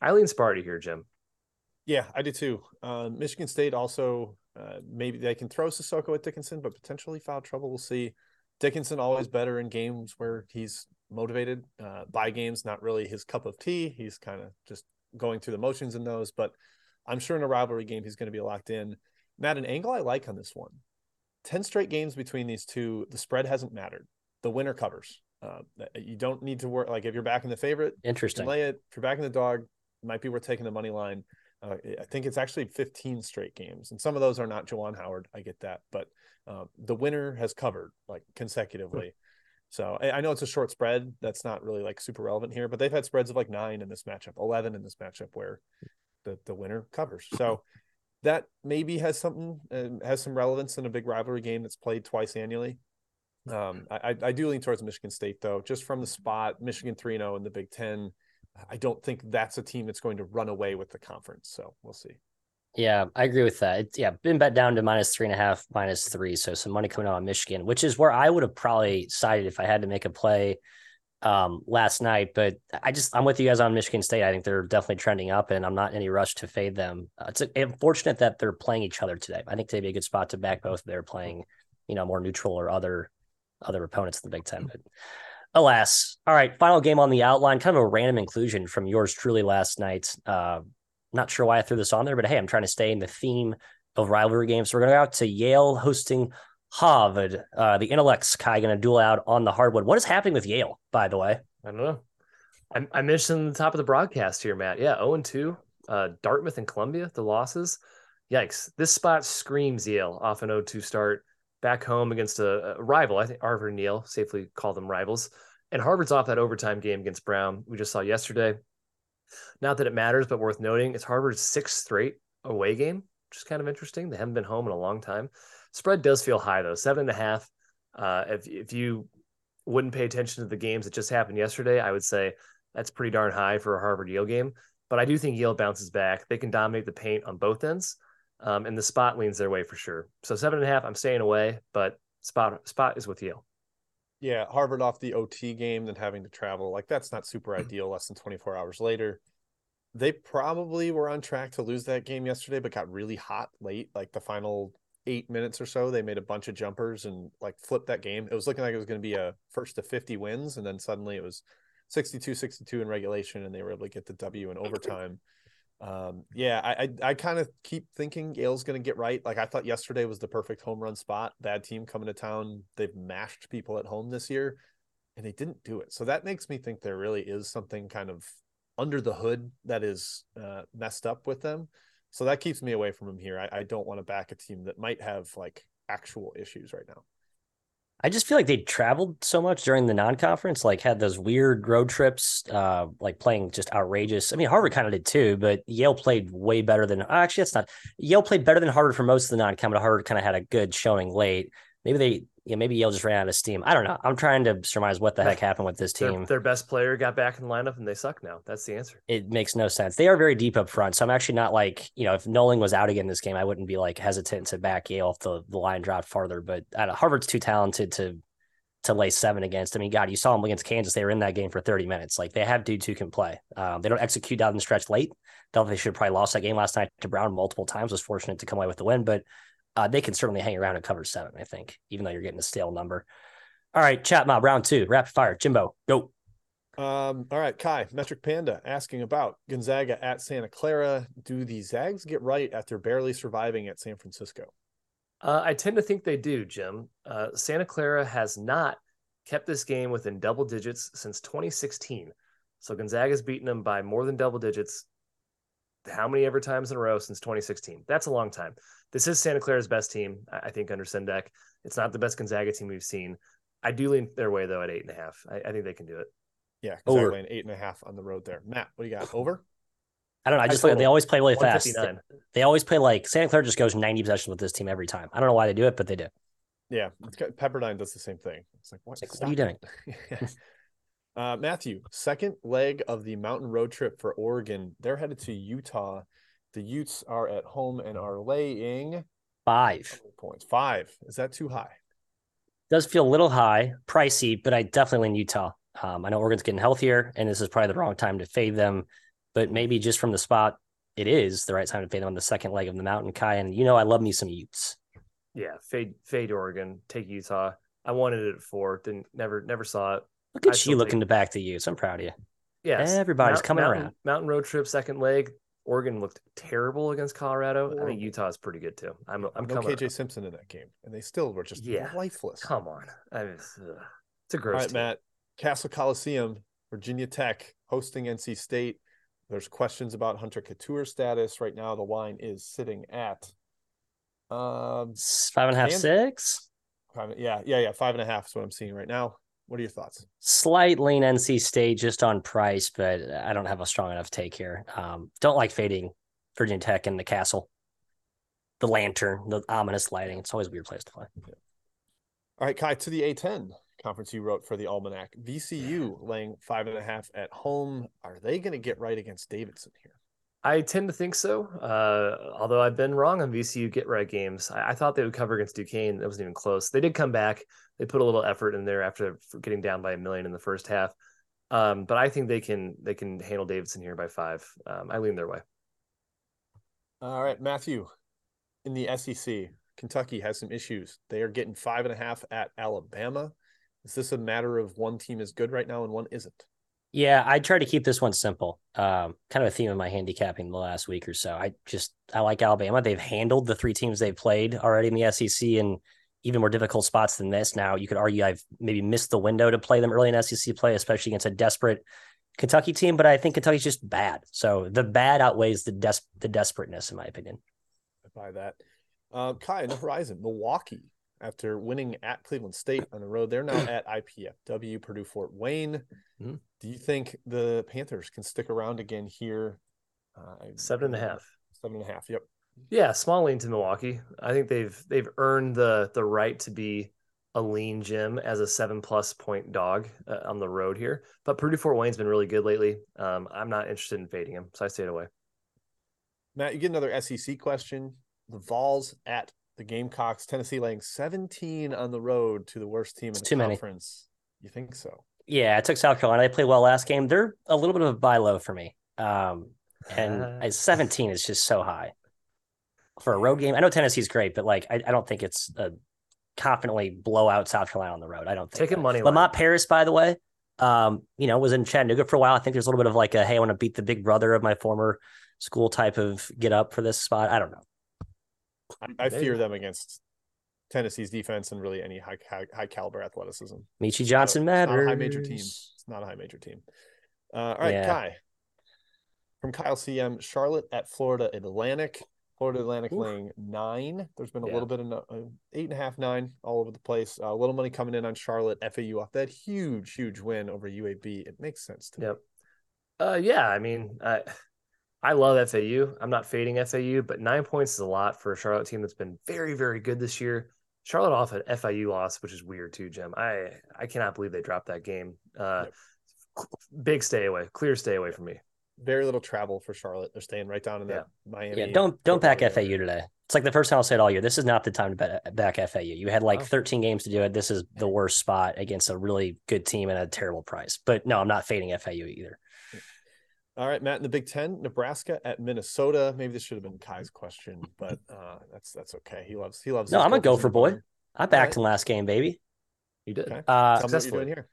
I lean Sparty here, Jim. Yeah, I do too. Uh, Michigan State also uh, maybe they can throw Sissoko at Dickinson, but potentially foul trouble. We'll see. Dickinson always better in games where he's motivated. Uh, by games, not really his cup of tea. He's kind of just going through the motions in those. But I'm sure in a rivalry game he's going to be locked in. Matt, an angle I like on this one. Ten straight games between these two. The spread hasn't mattered. The winner covers. Uh, you don't need to work. Like if you're backing the favorite, interesting. Lay it. If you're backing the dog, it might be worth taking the money line. Uh, I think it's actually 15 straight games, and some of those are not Juwan Howard. I get that, but uh, the winner has covered like consecutively. So I know it's a short spread. That's not really like super relevant here, but they've had spreads of like nine in this matchup, 11 in this matchup where the, the winner covers. So that maybe has something, uh, has some relevance in a big rivalry game that's played twice annually. Um, I, I do lean towards Michigan State though, just from the spot, Michigan 3 0 in the Big Ten. I don't think that's a team that's going to run away with the conference. So we'll see. Yeah, I agree with that. It's, yeah, been bet down to minus three and a half, minus three. So some money coming out on Michigan, which is where I would have probably sided if I had to make a play um, last night. But I just, I'm with you guys on Michigan State. I think they're definitely trending up, and I'm not in any rush to fade them. Uh, it's unfortunate that they're playing each other today. I think they'd be a good spot to back both. They're playing, you know, more neutral or other other opponents in the Big Ten. But alas, all right, final game on the outline. Kind of a random inclusion from yours truly last night. Uh, not sure why I threw this on there, but hey, I'm trying to stay in the theme of rivalry games. So we're going to go out to Yale hosting Harvard. Uh, the intellects Ky going to duel out on the hardwood. What is happening with Yale, by the way? I don't know. I, I mentioned the top of the broadcast here, Matt. Yeah, 0 and 2. Uh, Dartmouth and Columbia, the losses. Yikes. This spot screams Yale off an 0 2 start back home against a, a rival. I think Harvard and Yale safely call them rivals. And Harvard's off that overtime game against Brown we just saw yesterday. Not that it matters, but worth noting, it's Harvard's sixth straight away game, which is kind of interesting. They haven't been home in a long time. Spread does feel high though, seven and a half. Uh, if if you wouldn't pay attention to the games that just happened yesterday, I would say that's pretty darn high for a Harvard Yale game. But I do think Yale bounces back. They can dominate the paint on both ends, um, and the spot leans their way for sure. So seven and a half, I'm staying away, but spot spot is with Yale. Yeah, Harvard off the OT game, than having to travel. Like that's not super ideal. Less than 24 hours later. They probably were on track to lose that game yesterday, but got really hot late. Like the final eight minutes or so, they made a bunch of jumpers and like flipped that game. It was looking like it was going to be a first to 50 wins, and then suddenly it was 62 62 in regulation, and they were able to get the W in overtime. Um, yeah, I I, I kind of keep thinking Yale's going to get right. Like I thought yesterday was the perfect home run spot. Bad team coming to town. They've mashed people at home this year, and they didn't do it. So that makes me think there really is something kind of under the hood that is uh, messed up with them. So that keeps me away from them here. I, I don't want to back a team that might have like actual issues right now. I just feel like they traveled so much during the non-conference, like had those weird road trips, uh, like playing just outrageous. I mean, Harvard kind of did too, but Yale played way better than. Actually, that's not. Yale played better than Harvard for most of the non-con, but Harvard kind of had a good showing late. Maybe they yeah, maybe Yale just ran out of steam. I don't know. I'm trying to surmise what the heck happened with this team. Their, their, best player got back in the lineup and they suck now. That's the answer. It makes no sense. They are very deep up front. So I'm actually not like, you know, if Nolan was out again this game, I wouldn't be like hesitant to back Yale if the, the line dropped farther. But Harvard's too talented to to lay seven against. I mean, God, you saw them against Kansas. They were in that game for 30 minutes. Like they have dudes who can play. Um, they don't execute down the stretch late. They should have probably lost that game last night to Brown multiple times. Was fortunate to come away with the win, but uh, they can certainly hang around and cover seven, I think, even though you're getting a stale number. All right, chat mob, round two, rapid fire. Jimbo, go. Um, all right, Kai, Metric Panda asking about Gonzaga at Santa Clara. Do the Zags get right after barely surviving at San Francisco? Uh, I tend to think they do, Jim. Uh, Santa Clara has not kept this game within double digits since 2016. So Gonzaga's beaten them by more than double digits how many ever times in a row since 2016? That's a long time. This is Santa Clara's best team, I think, under Sendek. It's not the best Gonzaga team we've seen. I do lean their way though at eight and a half. I, I think they can do it. Yeah, Gonzaga laying eight and a half on the road there. Matt, what do you got? Over? I don't know. I just like they always play really fast. They, they, always play like Santa Clara just goes 90 possessions with this team every time. I don't know why they do it, but they do. Yeah. Pepperdine does the same thing. It's like, what, it's like, what are you doing? uh, Matthew, second leg of the mountain road trip for Oregon. They're headed to Utah the Utes are at home and are laying five points. Five. Is that too high? Does feel a little high, pricey, but I definitely lean Utah. Um, I know Oregon's getting healthier, and this is probably the wrong time to fade them, but maybe just from the spot, it is the right time to fade them on the second leg of the mountain. Kai. and you know I love me some Utes. Yeah, fade fade Oregon, take Utah. I wanted it at four, didn't never never saw it. Look at I you looking take... to back the Utes. I'm proud of you. Yeah, everybody's Mount, coming mountain, around. Mountain road trip, second leg. Oregon looked terrible against Colorado. Horrible. I think Utah is pretty good too. I'm I'm no KJ Simpson in that game, and they still were just yeah. lifeless. Come on, I mean, it's, uh, it's a gross. All right, team. Matt. Cassell Coliseum, Virginia Tech hosting NC State. There's questions about Hunter Cattoor status right now. The line is sitting at um five and a half, and, six. Five, yeah, yeah, yeah. Five and a half is what I'm seeing right now. What are your thoughts? Slight lean NC State just on price, but I don't have a strong enough take here. Um, don't like fading Virginia Tech in the castle. The lantern, the ominous lighting. It's always a weird place to play. All right, Kai, to the A10 conference you wrote for the Almanac. VCU laying five and a half at home. Are they going to get right against Davidson here? I tend to think so. Uh, although I've been wrong on VCU get right games. I, I, thought they would cover against Duquesne. That wasn't even close. They did come back. They put a little effort in there after getting down by a million in the first half. Um, but I think they can they can handle Davidson here by five. Um, I lean their way. All right, Matthew, in the SEC, Kentucky has some issues. They are getting five and a half at Alabama. Is this a matter of one team is good right now and one isn't? Yeah, I try to keep this one simple. Um, kind of a theme of my handicapping the last week or so. I just I like Alabama. They've handled the three teams they've played already in the SEC in even more difficult spots than this. Now you could argue I've maybe missed the window to play them early in SEC play, especially against a desperate Kentucky team. But I think Kentucky's just bad. So the bad outweighs the des- the desperateness, in my opinion. I buy that. Uh, Kai, the horizon, Milwaukee after winning at Cleveland State on the road. They're now at IPFW, Purdue Fort Wayne. Mm-hmm. Do you think the Panthers can stick around again here? Uh, seven and a half. Seven and a half. Yep. Yeah, small lean to Milwaukee. I think they've they've earned the the right to be a lean gym as a seven plus point dog uh, on the road here. But Purdue Fort Wayne's been really good lately. Um, I'm not interested in fading him, so I stayed away. Matt, you get another SEC question. The Vols at the Gamecocks, Tennessee laying 17 on the road to the worst team in the too conference. Many. You think so? Yeah, I took South Carolina. They played well last game. They're a little bit of a buy low for me. Um, and uh, 17 is just so high for a road game. I know Tennessee's great, but like I, I don't think it's a confidently blow out South Carolina on the road. I don't think taking money. Lamont Paris, by the way, um, you know, was in Chattanooga for a while. I think there's a little bit of like a hey, I want to beat the big brother of my former school type of get up for this spot. I don't know. I, I fear them against Tennessee's defense and really any high high, high caliber athleticism. Meechie Johnson matters. high major team. It's not a high major team. Uh, all right, yeah. Kai. From Kyle CM, Charlotte at Florida Atlantic. Florida Atlantic Oof. laying nine. There's been a yeah. little bit of uh, eight and a half, nine all over the place. Uh, a little money coming in on Charlotte FAU off that huge, huge win over UAB. It makes sense to yep. me. Uh, yeah, I mean, I I love FAU. I'm not fading FAU, but nine points is a lot for a Charlotte team that's been very, very good this year. Charlotte off an FIU loss, which is weird too, Jim. I I cannot believe they dropped that game. Uh, yep. Big stay away, clear stay away from me. Very little travel for Charlotte. They're staying right down in that. Miami. Yeah, don't don't back FAU today. It's like the first time I'll say it all year. This is not the time to back FAU. You had like 13 games to do it. This is the worst spot against a really good team at a terrible price. But no, I'm not fading FAU either. All right, Matt, in the Big Ten, Nebraska at Minnesota. Maybe this should have been Kai's question, but uh, that's that's okay. He loves he loves. No, I'm a gopher boy. I backed right. him last game, baby. You did. Okay. Uh, successfully. here. I, I,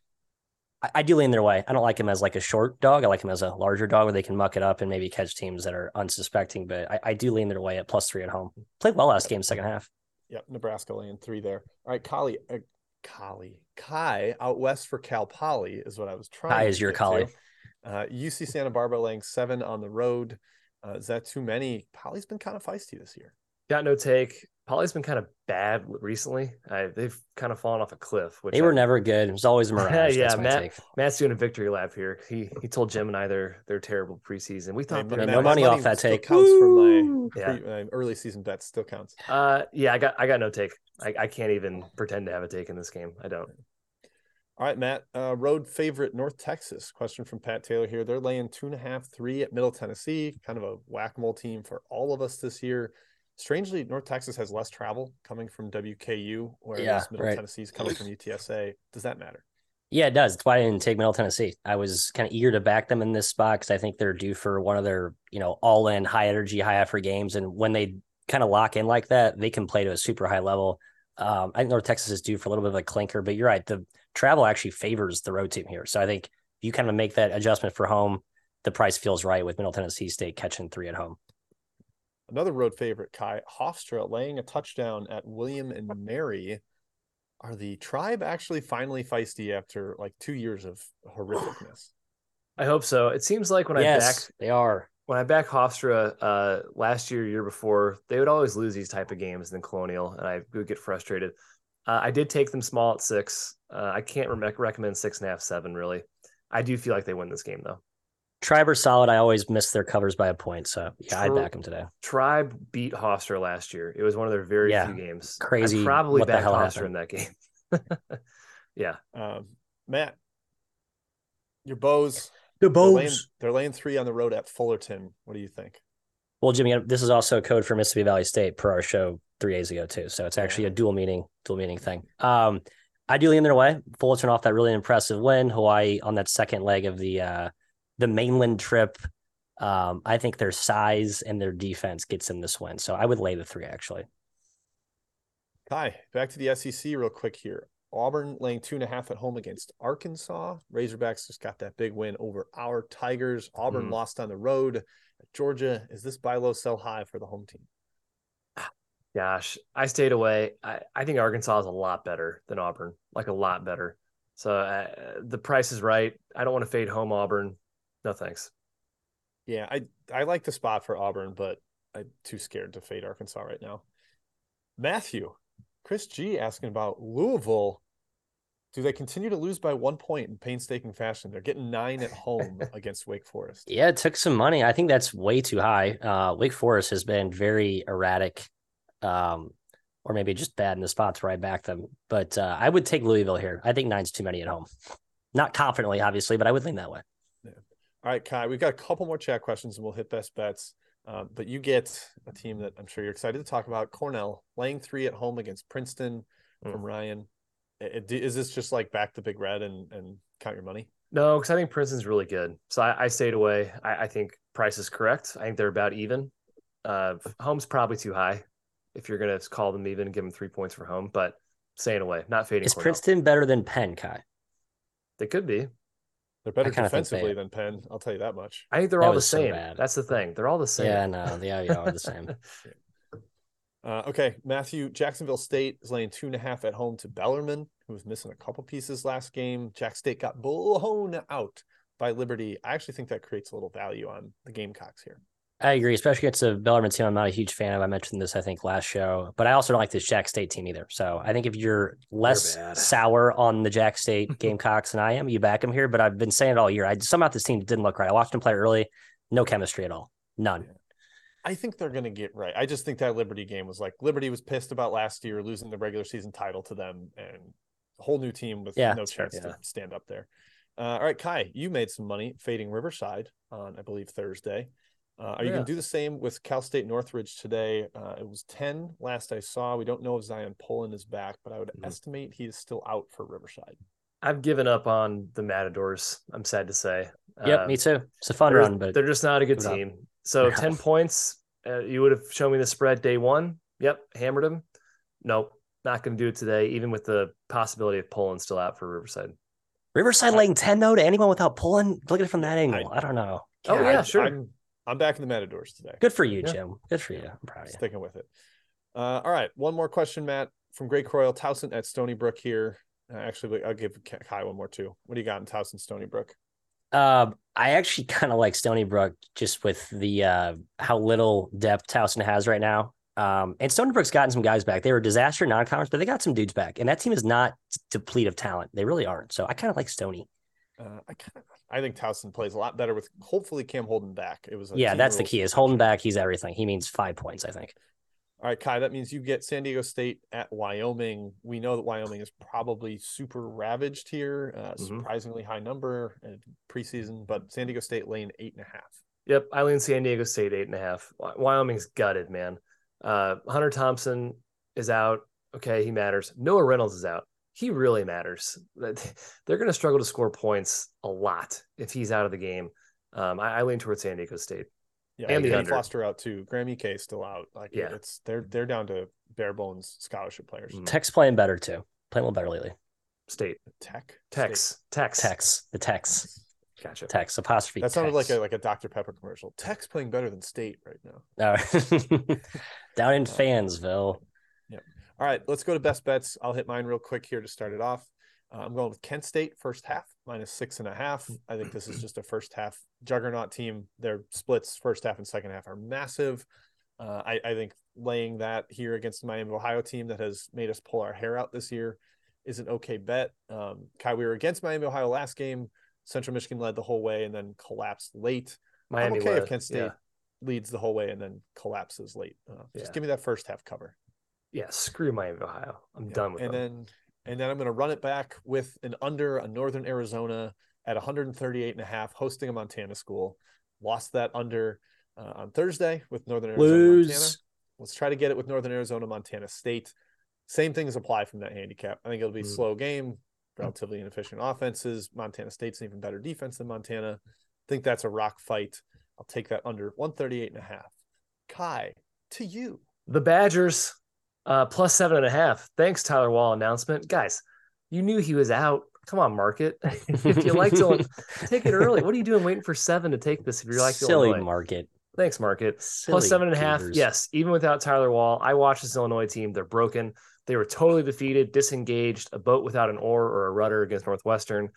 do lean their way. I don't like him as like a short dog. I like him as a larger dog where they can muck it up and maybe catch teams that are unsuspecting. But I, I do lean their way at plus three at home. Played well last game, second half. Yep, Nebraska laying three there. All right, Kali, uh, Kali, Kai out west for Cal Poly is what I was trying. Kai is your Kali. Uh, UC Santa Barbara laying seven on the road. Uh, is that too many? Poly's been kind of feisty this year. Got no take. Poly's been kind of bad recently. I, they've kind of fallen off a cliff. Which they I, were never good. It was always a mirage. yeah, Matt, Matt's doing a victory lap here. He he told Jim and I they're they're terrible preseason. We thought hey, no money, money off that take. Counts Woo! from my, yeah. pre, early season bets. Still counts. Uh, yeah, I got I got no take. I, I can't even pretend to have a take in this game. I don't. All right, Matt. Uh, road favorite North Texas. Question from Pat Taylor here. They're laying two and a half, three at Middle Tennessee. Kind of a whack a mole team for all of us this year. Strangely, North Texas has less travel coming from WKU, whereas yeah, Middle right. Tennessee is coming from UTSA. Does that matter? Yeah, it does. That's why I didn't take Middle Tennessee. I was kind of eager to back them in this spot because I think they're due for one of their, you know, all in high energy, high effort games. And when they kind of lock in like that, they can play to a super high level. Um, I think North Texas is due for a little bit of a clinker, but you're right. The travel actually favors the road team here. So I think if you kind of make that adjustment for home, the price feels right with Middle Tennessee State catching three at home. Another road favorite, Kai Hofstra laying a touchdown at William and Mary. Are the tribe actually finally feisty after like two years of horrificness? I hope so. It seems like when yes, I back they are when I back Hofstra uh, last year, year before, they would always lose these type of games in Colonial, and I would get frustrated. Uh, I did take them small at six. Uh, I can't re- recommend six and a half, seven really. I do feel like they win this game though. Tribe are solid. I always miss their covers by a point, so yeah, I'd back them today. Tribe beat Hofstra last year. It was one of their very Yeah. few games. Crazy I'd probably what the back hell Hofstra happened. in that game. yeah, Um, Matt, your bows. The They're laying, they're laying three on the road at Fullerton. What do you think? Well, Jimmy, this is also a code for Mississippi Valley State per our show three days ago too. So it's actually a dual meaning, dual meaning thing. Um, I do lean their way. Fullerton off that really impressive win. Hawaii on that second leg of the uh, the mainland trip. Um, I think their size and their defense gets them this win. So I would lay the three actually. Hi, back to the SEC real quick here. Auburn laying two and a half at home against Arkansas. Razorbacks just got that big win over our Tigers. Auburn Hmm. lost on the road at Georgia. Is this buy low, sell high for the home team? gosh, I stayed away. I, I think Arkansas is a lot better than Auburn, like a lot better. So uh, the price is right. I don't want to fade home Auburn. No thanks. Yeah, I I like the spot for Auburn, but I'm too scared to fade Arkansas right now. Matthew, Chris G asking about Louisville. Do they continue to lose by one point in painstaking fashion? They're getting nine at home against Wake Forest. Yeah, it took some money. I think that's way too high. Uh, Wake Forest has been very erratic, um, or maybe just bad in the spots where I back them. But uh, I would take Louisville here. I think nine's too many at home. Not confidently, obviously, but I would lean that way. All right, Kai, we've got a couple more chat questions and we'll hit best bets. Uh, but you get a team that I'm sure you're excited to talk about Cornell laying three at home against Princeton Mm. from Ryan. I- I- Is this just like back the big red and, and count your money? No, because I think Princeton's really good. So I, I stayed away. I, I think price is correct. I think they're about even. Uh, home's probably too high if you're going to call them even, give them three points for home, but staying away, not fading. Is Cornell. Princeton better than Penn, Kai? They could be. They're better defensively they- than Penn. I'll tell you that much. I think they're That all the was so same. That's the thing. They're all the same. Yeah, no, the Ivy are the same. Uh, okay, Matthew, Jacksonville State is laying two and a half at home to Bellarmine, who was missing a couple pieces last game. Jack State got blown out by Liberty. I actually think that creates a little value on the Gamecocks here. I agree, especially against a Bellarmine team I'm not a huge fan of. I mentioned this, I think, last show, but I also don't like this Jack State team either. So I think if you're less sour on the Jack State Gamecocks than I am, you back them here. But I've been saying it all year. I somehow this team didn't look right. I watched them play early, no chemistry at all, none. I think they're going to get right. I just think that Liberty game was like Liberty was pissed about last year losing the regular season title to them and a whole new team with Yeah, no fair, chance yeah. to stand up there. Uh, all right, Kai, you made some money fading Riverside on, I believe, Thursday. Uh, are you Yeah. going to do the same with Cal State Northridge today? Uh, it was 10 last I saw. We don't know if Zyon Pullin is back, but I would Mhm. estimate he is still out for Riverside. I've given up on the Matadors. I'm sad to say. Yep, Uh, me too. It's a fun they're, run, but they're just not a good give up. team. So No. 10 points. Uh, you would have shown me the spread day one. Yep. Hammered them. Nope. Not going to do it today, even with the possibility of Pullin still out for Riverside. Riverside laying 10 though to anyone without Pullin. Look at it from that angle. I, don't know. Oh, yeah, I- sure. I'm, I'm back in the Matadors today. Good for you, Yeah. Jim. Good for you. I'm proud of you. sticking with it. Uh, all right, one more question, Matt, from Greg Croyle, Towson at Stony Brook here. Uh, actually, I'll give Kai one more too. What do you got in Towson, Stony Brook? Um, I actually kind of like Stony Brook just with the uh how little depth Towson has right now. Um, and Stony Brook's gotten some guys back. They were a disaster non-conference, but they got some dudes back, and that team is not deplete of talent. They really aren't. So I kind of like Stony. Uh, I kind of, I think Towson plays a lot better with hopefully Cam Holden back. It was a Yeah, that's the key. Is situation. Holden back. He's everything. He means five points. I think. All right, Kai, that means you get San Diego State at Wyoming. We know that Wyoming is probably super ravaged here, uh, Mhm. surprisingly high number in preseason, but San Diego State lane eight and a half. Yep, I lean San Diego State eight and a half. Wyoming's gutted, man. Uh, Hunter Thompson is out. Okay, he matters. Noah Reynolds is out. He really matters. They're going to struggle to score points a lot if he's out of the game. Um, I, I lean towards San Diego State. Yeah, And the under. Foster out too. Graham Ike still out. Like, Yeah. it's they're they're down to bare bones scholarship players. Mm. Tech's playing better too. Playing a little better lately. State, Tech, Tex, Tex, Tech's the Tech's State. Gotcha. Tech's apostrophe. That sounded like a like a Dr Pepper commercial. Tech's playing better than State right now. No. Down in Fansville. All right, let's go to best bets. I'll hit mine real quick here to start it off. Uh, I'm going with Kent State first half minus six and a half. I think this is just a first half juggernaut team. Their splits first half and second half are massive. Uh, I, I think laying that here against the Miami Ohio team that has made us pull our hair out this year is an okay bet. Um, Kai, we were against Miami Ohio last game. Central Michigan led the whole way and then collapsed late. Miami I'm okay led. if Kent State Yeah. leads the whole way and then collapses late. Uh, just Yeah. give me that first half cover. Yeah, screw Miami, Ohio. I'm Yeah. done with and them. then and then I'm going to run it back with an under a Northern Arizona at 138 and a half, hosting a Montana school. Lost that under uh, on Thursday with Northern Arizona, Lose. Montana. Let's try to get it with Northern Arizona, Montana State. Same things apply from that handicap. I think it'll be a Mm. slow game, relatively inefficient offenses. Montana State's an even better defense than Montana. I think that's a rock fight. I'll take that under 138 and a half. Kai, to you. The Badgers, uh, plus seven and a half. Thanks, Tyler Wahl announcement. Guys, you knew he was out. Come on, market. if you like to take it early, what are you doing waiting for seven to take this if you like silly Illinois? Silly market. Thanks, market. Silly Plus seven and a half. Beavers. Yes, even without Tyler Wahl, I watched this Illinois team. They're broken. They were totally defeated, disengaged, a boat without an oar or a rudder against Northwestern.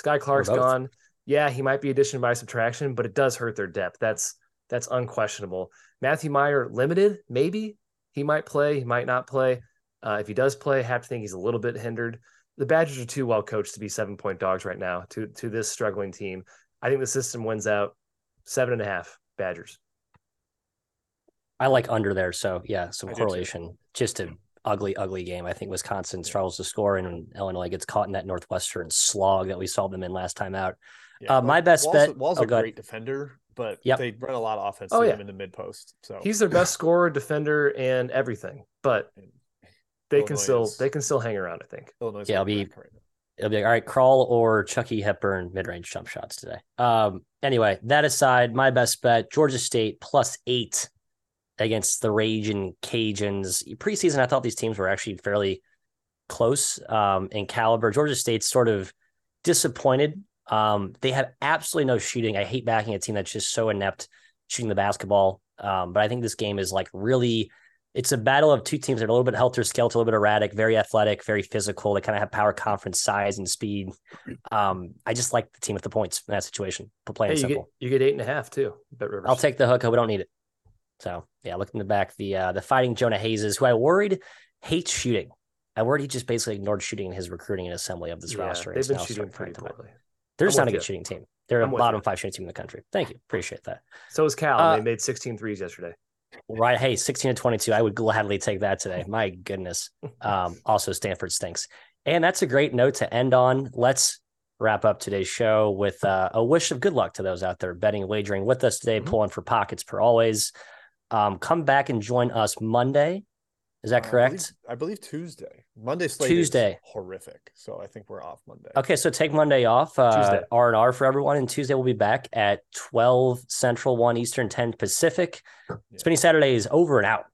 Skyy Clark's gone. Yeah, he might be addition by subtraction, but it does hurt their depth. That's that's unquestionable. Matthew Mayer limited, maybe he might play, he might not play. Uh, if he does play, I have to think he's a little bit hindered. The Badgers are too well coached to be seven point dogs right now to to this struggling team. I think the system wins out seven and a half Badgers. I like under there. So yeah, some I correlation. Just an ugly, ugly game. I think Wisconsin struggles to score and Illinois gets caught in that Northwestern slog that we saw them in last time out. Yeah, Uh, my best Wahl's, bet- Wahl's oh, a go ahead. great defender, but Yep. they run a lot of offense Oh, to yeah. him in the mid post. So He's their best scorer, defender, and everything. But they can still is- they can still hang around. I think. Illinois. Yeah, I'll be- It'll be like, all right, Crowl or Chucky Hepburn mid range jump shots today. Um, anyway, that aside, my best bet Georgia State plus eight against the Ragin' Cajuns. Preseason, I thought these teams were actually fairly close um, in caliber. Georgia State's sort of disappointed. Um, they have absolutely no shooting. I hate backing a team that's just so inept shooting the basketball. Um, but I think this game is like really it's a battle of two teams that are a little bit helter skelter, a little bit erratic, very athletic, very physical. They kind of have power conference size and speed. Um, I just like the team with the points in that situation. Plain Hey, and you get simple. you get eight and a half too. BetRivers. I'll take the hook. We don't need it. So yeah, looking in the back, the uh, the fighting Jonah Hayes, who I worried hates shooting. I worried he just basically ignored shooting in his recruiting and assembly of this Yeah, roster. They've been shooting pretty poorly. They're I'm just not a good you. shooting team. They're I'm a bottom you. five shooting team in the country. Thank you. Appreciate that. So is Cal. Uh, they made 16 threes yesterday. Right. Hey, 16 to 22. I would gladly take that today. My goodness. Um, also, Stanford stinks. And that's a great note to end on. Let's wrap up today's show with uh, a wish of good luck to those out there betting and wagering with us today, Mhm. pulling for pockets per always. Um, come back and join us Monday. Is that Uh, I correct? believe, I believe Tuesday. Monday slate Tuesday. is horrific, so I think we're off Monday. Okay, so take Monday off. Uh, Tuesday. R and R for everyone, and Tuesday we'll be back at twelve Central, one Eastern, ten Pacific. Yeah. Spinning Saturday is over and out.